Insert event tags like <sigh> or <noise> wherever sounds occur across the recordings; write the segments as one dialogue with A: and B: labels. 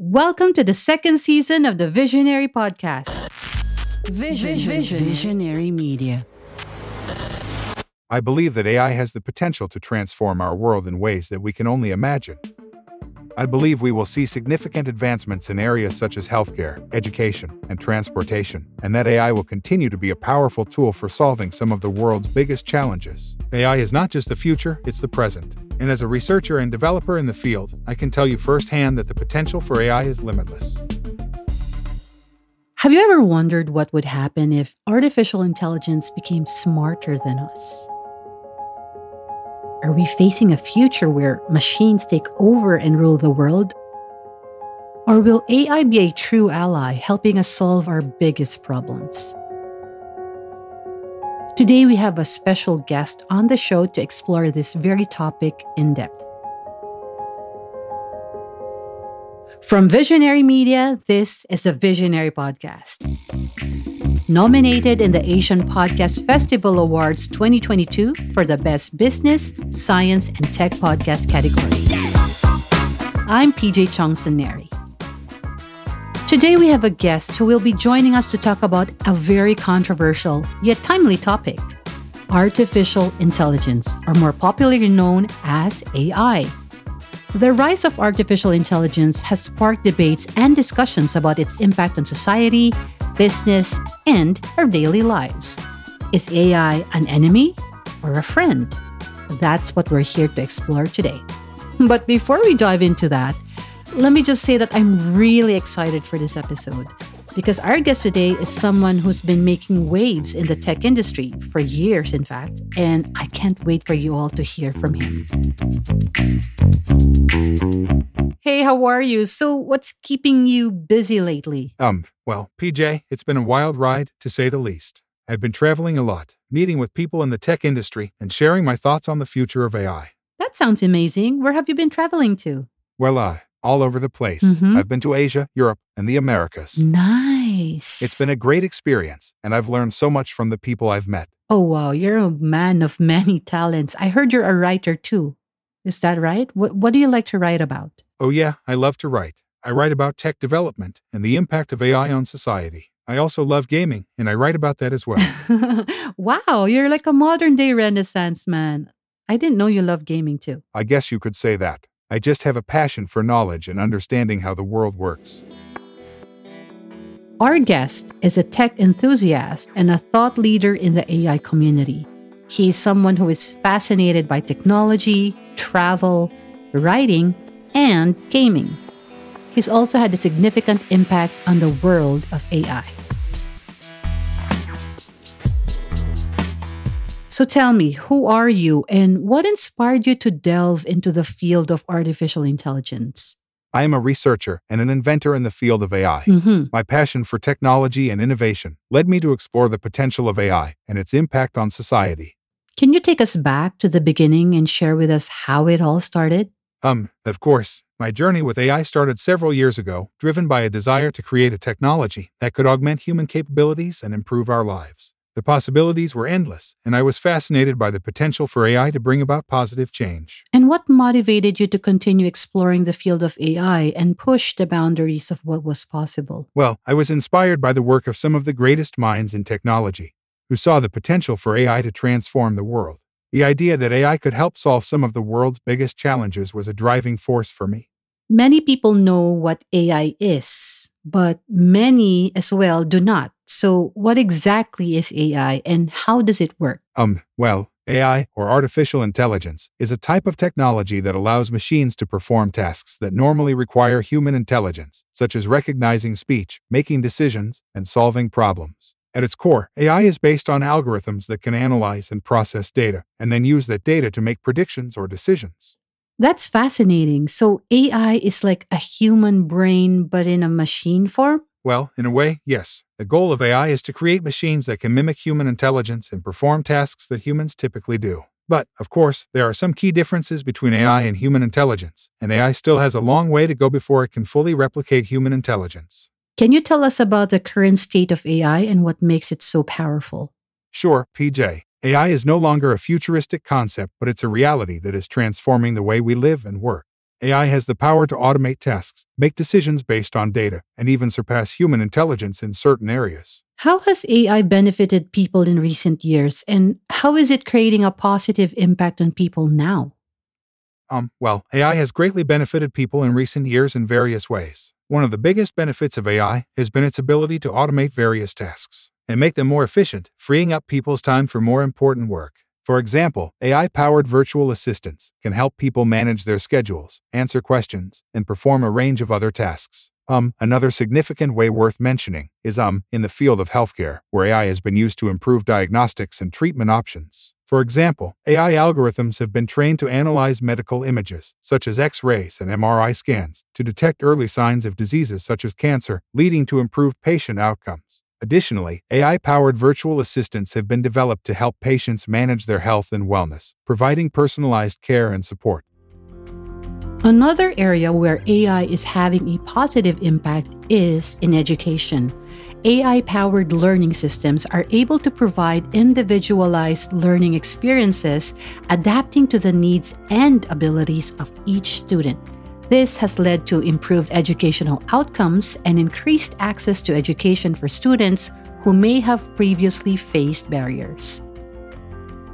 A: Welcome to the second season of the Visioneri Podcast.
B: Vision, Vision, Visioneri Media.
C: I believe that AI has the potential to transform our world in ways that we can only imagine. I believe we will see significant advancements in areas such as healthcare, education, and transportation, and that AI will continue to be a powerful tool for solving some of the world's biggest challenges. AI is not just the future, it's the present. And as a researcher and developer in the field, I can tell you firsthand that the potential for AI is limitless.
A: Have you ever wondered what would happen if artificial intelligence became smarter than us? Are we facing a future where machines take over and rule the world? Or will AI be a true ally helping us solve our biggest problems? Today, we have a special guest on the show to explore this very topic in depth. From Visioneri Media, this is the Visioneri Podcast. Nominated in the Asian Podcast Festival Awards 2022 for the Best Business, Science, and Tech Podcast category. I'm PJ Tiongson Today, we have a guest who will be joining us to talk about a very controversial yet timely topic artificial intelligence, or more popularly known as AI. The rise of artificial intelligence has sparked debates and discussions about its impact on society, business, and our daily lives. Is AI an enemy or a friend? That's what we're here to explore today. But before we dive into that, let me just say that I'm really excited for this episode because our guest today is someone who's been making waves in the tech industry for years, in fact, and I can't wait for you all to hear from him. Hey, how are you? So, what's keeping you busy lately?
C: Um, well, PJ, it's been a wild ride, to say the least. I've been traveling a lot, meeting with people in the tech industry, and sharing my thoughts on the future of AI.
A: That sounds amazing. Where have you been traveling to?
C: Well, I all over the place. Mm-hmm. I've been to Asia, Europe, and the Americas.
A: Nice.
C: It's been a great experience, and I've learned so much from the people I've met.
A: Oh, wow. You're a man of many <laughs> talents. I heard you're a writer too. Is that right? What, what do you like to write about?
C: Oh, yeah. I love to write. I write about tech development and the impact of AI on society. I also love gaming, and I write about that as well. <laughs>
A: wow, you're like a modern day Renaissance man. I didn't know you love gaming too.
C: I guess you could say that. I just have a passion for knowledge and understanding how the world works.
A: Our guest is a tech enthusiast and a thought leader in the AI community. He is someone who is fascinated by technology, travel, writing, and gaming. He's also had a significant impact on the world of AI. So tell me, who are you and what inspired you to delve into the field of artificial intelligence?
C: I am a researcher and an inventor in the field of AI. Mm-hmm. My passion for technology and innovation led me to explore the potential of AI and its impact on society.
A: Can you take us back to the beginning and share with us how it all started?
C: Um, of course. My journey with AI started several years ago, driven by a desire to create a technology that could augment human capabilities and improve our lives. The possibilities were endless, and I was fascinated by the potential for AI to bring about positive change.
A: And what motivated you to continue exploring the field of AI and push the boundaries of what was possible?
C: Well, I was inspired by the work of some of the greatest minds in technology, who saw the potential for AI to transform the world. The idea that AI could help solve some of the world's biggest challenges was a driving force for me.
A: Many people know what AI is, but many as well do not. So, what exactly is AI and how does it work?
C: Um, well, AI, or artificial intelligence, is a type of technology that allows machines to perform tasks that normally require human intelligence, such as recognizing speech, making decisions, and solving problems. At its core, AI is based on algorithms that can analyze and process data, and then use that data to make predictions or decisions.
A: That's fascinating. So, AI is like a human brain, but in a machine form?
C: Well, in a way, yes. The goal of AI is to create machines that can mimic human intelligence and perform tasks that humans typically do. But, of course, there are some key differences between AI and human intelligence, and AI still has a long way to go before it can fully replicate human intelligence.
A: Can you tell us about the current state of AI and what makes it so powerful?
C: Sure, PJ. AI is no longer a futuristic concept, but it's a reality that is transforming the way we live and work. AI has the power to automate tasks, make decisions based on data, and even surpass human intelligence in certain areas.
A: How has AI benefited people in recent years, and how is it creating a positive impact on people now?
C: Um, well, AI has greatly benefited people in recent years in various ways. One of the biggest benefits of AI has been its ability to automate various tasks and make them more efficient, freeing up people's time for more important work. For example, AI powered virtual assistants can help people manage their schedules, answer questions, and perform a range of other tasks. Um, another significant way worth mentioning is um in the field of healthcare, where AI has been used to improve diagnostics and treatment options. For example, AI algorithms have been trained to analyze medical images, such as X rays and MRI scans, to detect early signs of diseases such as cancer, leading to improved patient outcomes. Additionally, AI powered virtual assistants have been developed to help patients manage their health and wellness, providing personalized care and support.
A: Another area where AI is having a positive impact is in education. AI powered learning systems are able to provide individualized learning experiences, adapting to the needs and abilities of each student. This has led to improved educational outcomes and increased access to education for students who may have previously faced barriers.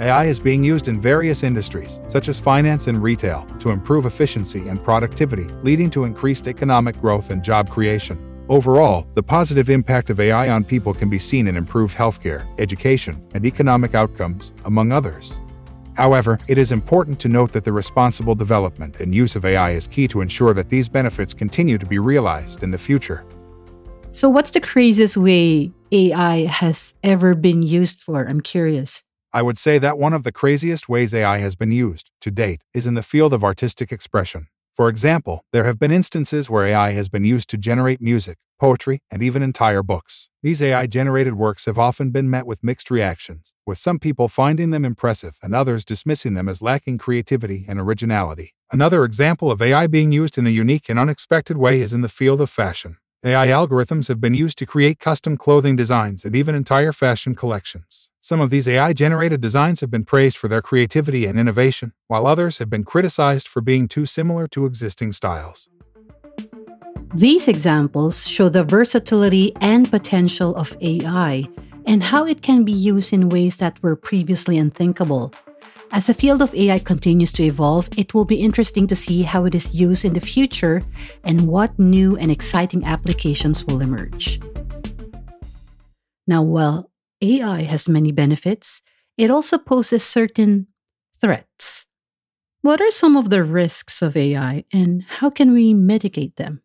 C: AI is being used in various industries, such as finance and retail, to improve efficiency and productivity, leading to increased economic growth and job creation. Overall, the positive impact of AI on people can be seen in improved healthcare, education, and economic outcomes, among others. However, it is important to note that the responsible development and use of AI is key to ensure that these benefits continue to be realized in the future.
A: So, what's the craziest way AI has ever been used for? I'm curious.
C: I would say that one of the craziest ways AI has been used, to date, is in the field of artistic expression. For example, there have been instances where AI has been used to generate music, poetry, and even entire books. These AI generated works have often been met with mixed reactions, with some people finding them impressive and others dismissing them as lacking creativity and originality. Another example of AI being used in a unique and unexpected way is in the field of fashion. AI algorithms have been used to create custom clothing designs and even entire fashion collections. Some of these AI generated designs have been praised for their creativity and innovation, while others have been criticized for being too similar to existing styles.
A: These examples show the versatility and potential of AI and how it can be used in ways that were previously unthinkable. As the field of AI continues to evolve, it will be interesting to see how it is used in the future and what new and exciting applications will emerge. Now, while AI has many benefits, it also poses certain threats. What are some of the risks of AI and how can we mitigate them?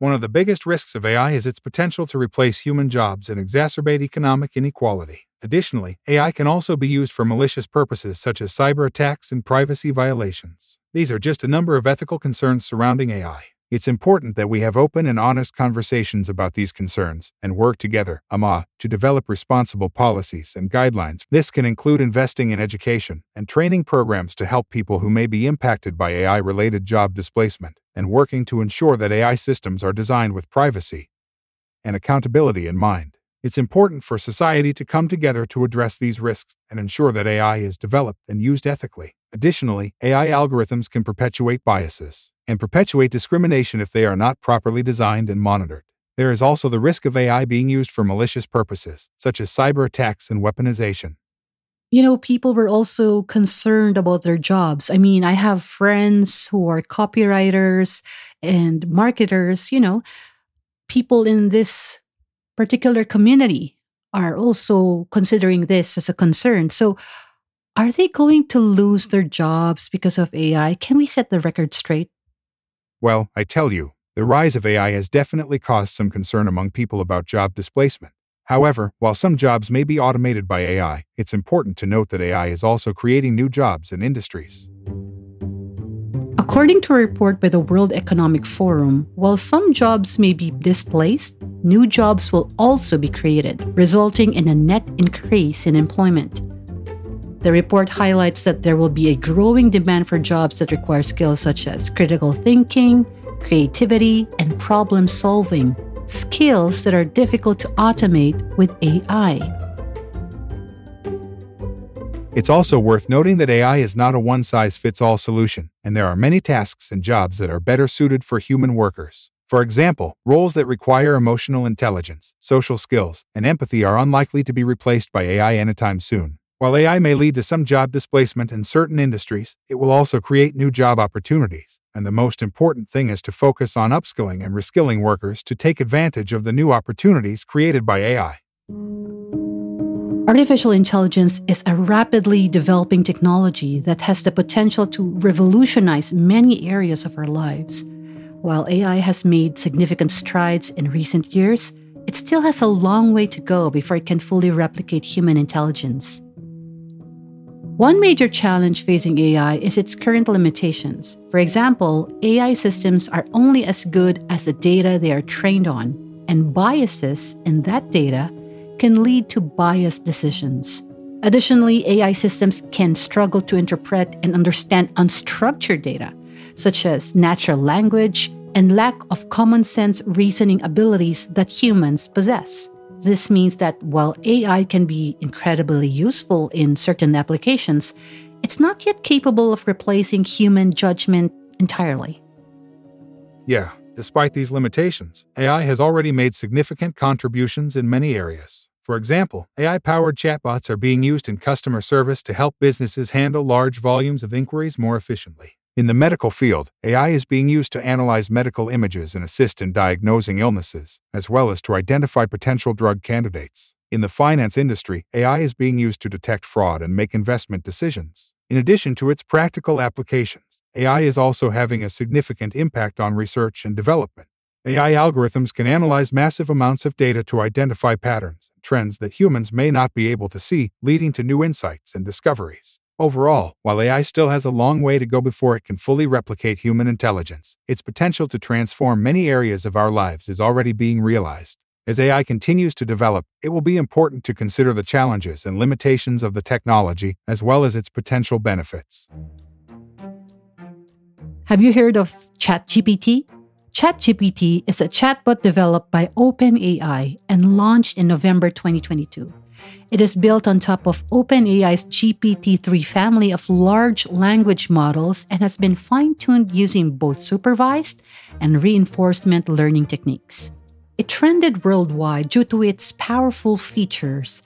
C: One of the biggest risks of AI is its potential to replace human jobs and exacerbate economic inequality. Additionally, AI can also be used for malicious purposes such as cyber attacks and privacy violations. These are just a number of ethical concerns surrounding AI. It's important that we have open and honest conversations about these concerns and work together, AMA, to develop responsible policies and guidelines. This can include investing in education and training programs to help people who may be impacted by AI related job displacement and working to ensure that AI systems are designed with privacy and accountability in mind. It's important for society to come together to address these risks and ensure that AI is developed and used ethically. Additionally, AI algorithms can perpetuate biases and perpetuate discrimination if they are not properly designed and monitored. There is also the risk of AI being used for malicious purposes, such as cyber attacks and weaponization
A: you know, people were also concerned about their jobs. I mean, I have friends who are copywriters and marketers, you know, people in this particular community are also considering this as a concern. So, are they going to lose their jobs because of AI? Can we set the record straight?
C: Well, I tell you, the rise of AI has definitely caused some concern among people about job displacement. However, while some jobs may be automated by AI, it's important to note that AI is also creating new jobs and industries.
A: According to a report by the World Economic Forum, while some jobs may be displaced, new jobs will also be created, resulting in a net increase in employment. The report highlights that there will be a growing demand for jobs that require skills such as critical thinking, creativity, and problem solving, skills that are difficult to automate with AI.
C: It's also worth noting that AI is not a one size fits all solution, and there are many tasks and jobs that are better suited for human workers. For example, roles that require emotional intelligence, social skills, and empathy are unlikely to be replaced by AI anytime soon. While AI may lead to some job displacement in certain industries, it will also create new job opportunities. And the most important thing is to focus on upskilling and reskilling workers to take advantage of the new opportunities created by AI.
A: Artificial intelligence is a rapidly developing technology that has the potential to revolutionize many areas of our lives. While AI has made significant strides in recent years, it still has a long way to go before it can fully replicate human intelligence. One major challenge facing AI is its current limitations. For example, AI systems are only as good as the data they are trained on, and biases in that data can lead to biased decisions. Additionally, AI systems can struggle to interpret and understand unstructured data, such as natural language and lack of common sense reasoning abilities that humans possess. This means that while AI can be incredibly useful in certain applications, it's not yet capable of replacing human judgment entirely.
C: Yeah, despite these limitations, AI has already made significant contributions in many areas. For example, AI powered chatbots are being used in customer service to help businesses handle large volumes of inquiries more efficiently. In the medical field, AI is being used to analyze medical images and assist in diagnosing illnesses, as well as to identify potential drug candidates. In the finance industry, AI is being used to detect fraud and make investment decisions. In addition to its practical applications, AI is also having a significant impact on research and development. AI algorithms can analyze massive amounts of data to identify patterns and trends that humans may not be able to see, leading to new insights and discoveries. Overall, while AI still has a long way to go before it can fully replicate human intelligence, its potential to transform many areas of our lives is already being realized. As AI continues to develop, it will be important to consider the challenges and limitations of the technology as well as its potential benefits.
A: Have you heard of ChatGPT? ChatGPT is a chatbot developed by OpenAI and launched in November 2022. It is built on top of OpenAI's GPT 3 family of large language models and has been fine tuned using both supervised and reinforcement learning techniques. It trended worldwide due to its powerful features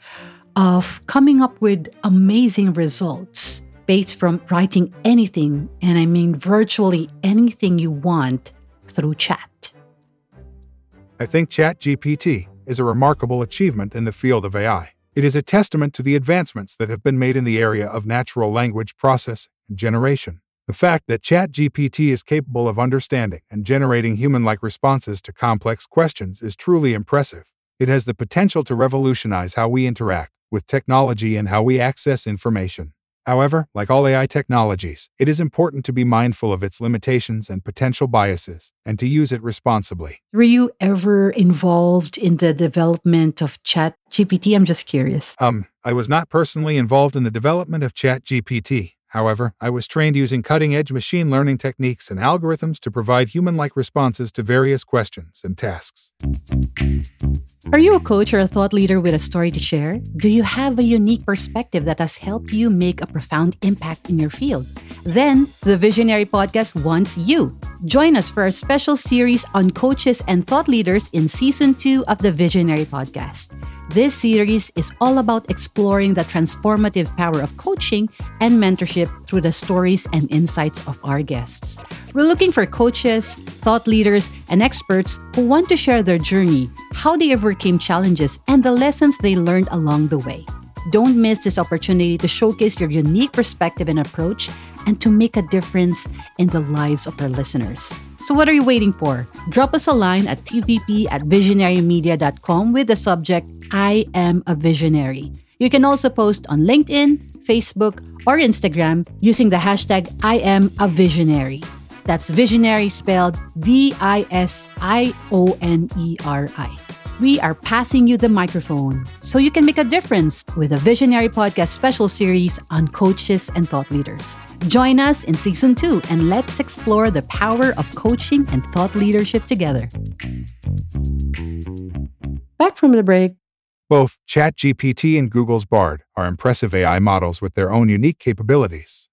A: of coming up with amazing results based from writing anything, and I mean virtually anything you want through chat.
C: I think ChatGPT is a remarkable achievement in the field of AI. It is a testament to the advancements that have been made in the area of natural language processing and generation. The fact that ChatGPT is capable of understanding and generating human like responses to complex questions is truly impressive. It has the potential to revolutionize how we interact with technology and how we access information. However, like all AI technologies, it is important to be mindful of its limitations and potential biases and to use it responsibly.
A: Were you ever involved in the development of ChatGPT? I'm just curious.
C: Um, I was not personally involved in the development of ChatGPT. However, I was trained using cutting edge machine learning techniques and algorithms to provide human like responses to various questions and tasks.
A: Are you a coach or a thought leader with a story to share? Do you have a unique perspective that has helped you make a profound impact in your field? Then, the Visioneri Podcast wants you. Join us for a special series on coaches and thought leaders in season two of the Visioneri Podcast. This series is all about exploring the transformative power of coaching and mentorship through the stories and insights of our guests. We're looking for coaches, thought leaders, and experts who want to share their journey, how they overcame challenges, and the lessons they learned along the way. Don't miss this opportunity to showcase your unique perspective and approach and to make a difference in the lives of our listeners. So, what are you waiting for? Drop us a line at tvp at visionerimedia.com with the subject, I am a Visioneri. You can also post on LinkedIn, Facebook, or Instagram using the hashtag I am a Visioneri. That's Visioneri spelled V I S I O N E R I we are passing you the microphone so you can make a difference with a Visioneri Podcast special series on coaches and thought leaders. Join us in season two and let's explore the power of coaching and thought leadership together. Back from the break.
C: Both ChatGPT and Google's Bard are impressive AI models with their own unique capabilities.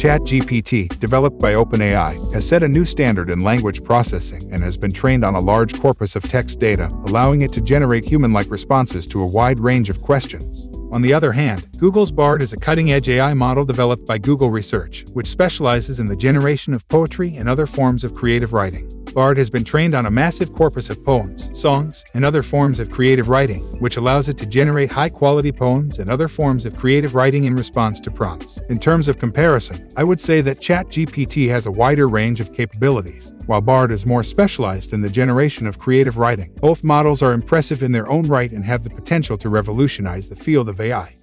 C: ChatGPT, developed by OpenAI, has set a new standard in language processing and has been trained on a large corpus of text data, allowing it to generate human like responses to a wide range of questions. On the other hand, Google's Bard is a cutting edge AI model developed by Google Research, which specializes in the generation of poetry and other forms of creative writing. Bard has been trained on a massive corpus of poems, songs, and other forms of creative writing, which allows it to generate high quality poems and other forms of creative writing in response to prompts. In terms of comparison, I would say that ChatGPT has a wider range of capabilities, while Bard is more specialized in the generation of creative writing. Both models are impressive in their own right and have the potential to revolutionize the field of AI.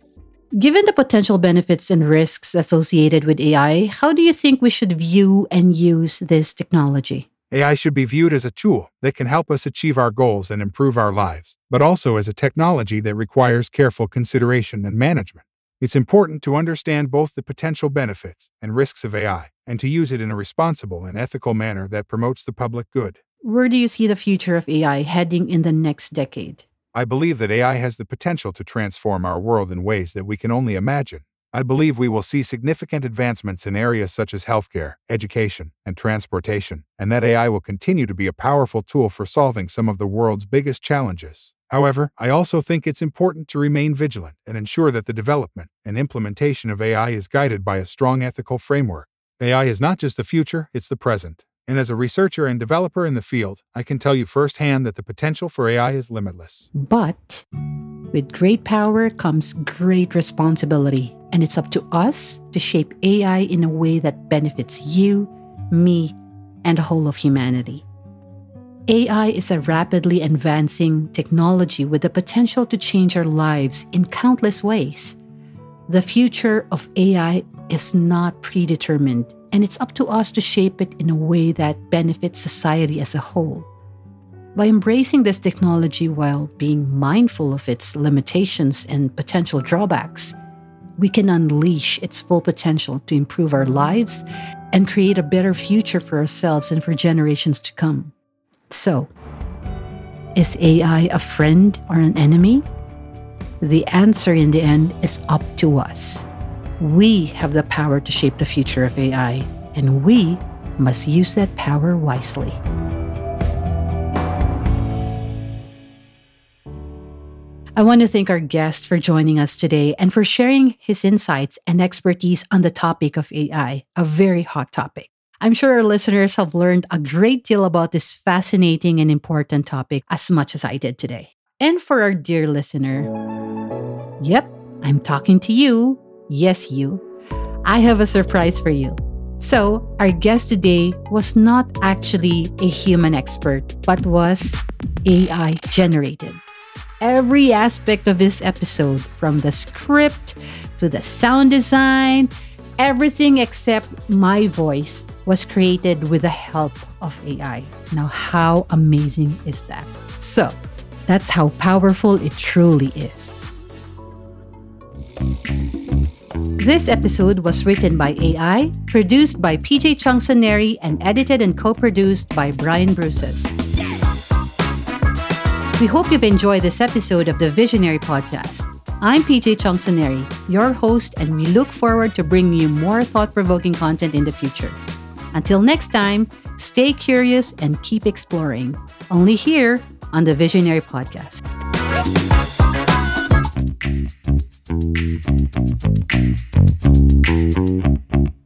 A: Given the potential benefits and risks associated with AI, how do you think we should view and use this technology?
C: AI should be viewed as a tool that can help us achieve our goals and improve our lives, but also as a technology that requires careful consideration and management. It's important to understand both the potential benefits and risks of AI and to use it in a responsible and ethical manner that promotes the public good.
A: Where do you see the future of AI heading in the next decade?
C: I believe that AI has the potential to transform our world in ways that we can only imagine. I believe we will see significant advancements in areas such as healthcare, education, and transportation, and that AI will continue to be a powerful tool for solving some of the world's biggest challenges. However, I also think it's important to remain vigilant and ensure that the development and implementation of AI is guided by a strong ethical framework. AI is not just the future, it's the present. And as a researcher and developer in the field, I can tell you firsthand that the potential for AI is limitless.
A: But with great power comes great responsibility, and it's up to us to shape AI in a way that benefits you, me, and the whole of humanity. AI is a rapidly advancing technology with the potential to change our lives in countless ways. The future of AI is not predetermined, and it's up to us to shape it in a way that benefits society as a whole. By embracing this technology while being mindful of its limitations and potential drawbacks, we can unleash its full potential to improve our lives and create a better future for ourselves and for generations to come. So, is AI a friend or an enemy? The answer in the end is up to us. We have the power to shape the future of AI, and we must use that power wisely. I want to thank our guest for joining us today and for sharing his insights and expertise on the topic of AI, a very hot topic. I'm sure our listeners have learned a great deal about this fascinating and important topic as much as I did today. And for our dear listener, yep, I'm talking to you Yes, you. I have a surprise for you. So, our guest today was not actually a human expert, but was AI generated. Every aspect of this episode, from the script to the sound design, everything except my voice was created with the help of AI. Now, how amazing is that? So, that's how powerful it truly is. This episode was written by AI, produced by PJ Tiongson-Neri, and edited and co produced by Brian Bruces. We hope you've enjoyed this episode of the Visioneri Podcast. I'm PJ Tiongson-Neri, your host, and we look forward to bringing you more thought provoking content in the future. Until next time, stay curious and keep exploring. Only here on the Visioneri Podcast. Thank you.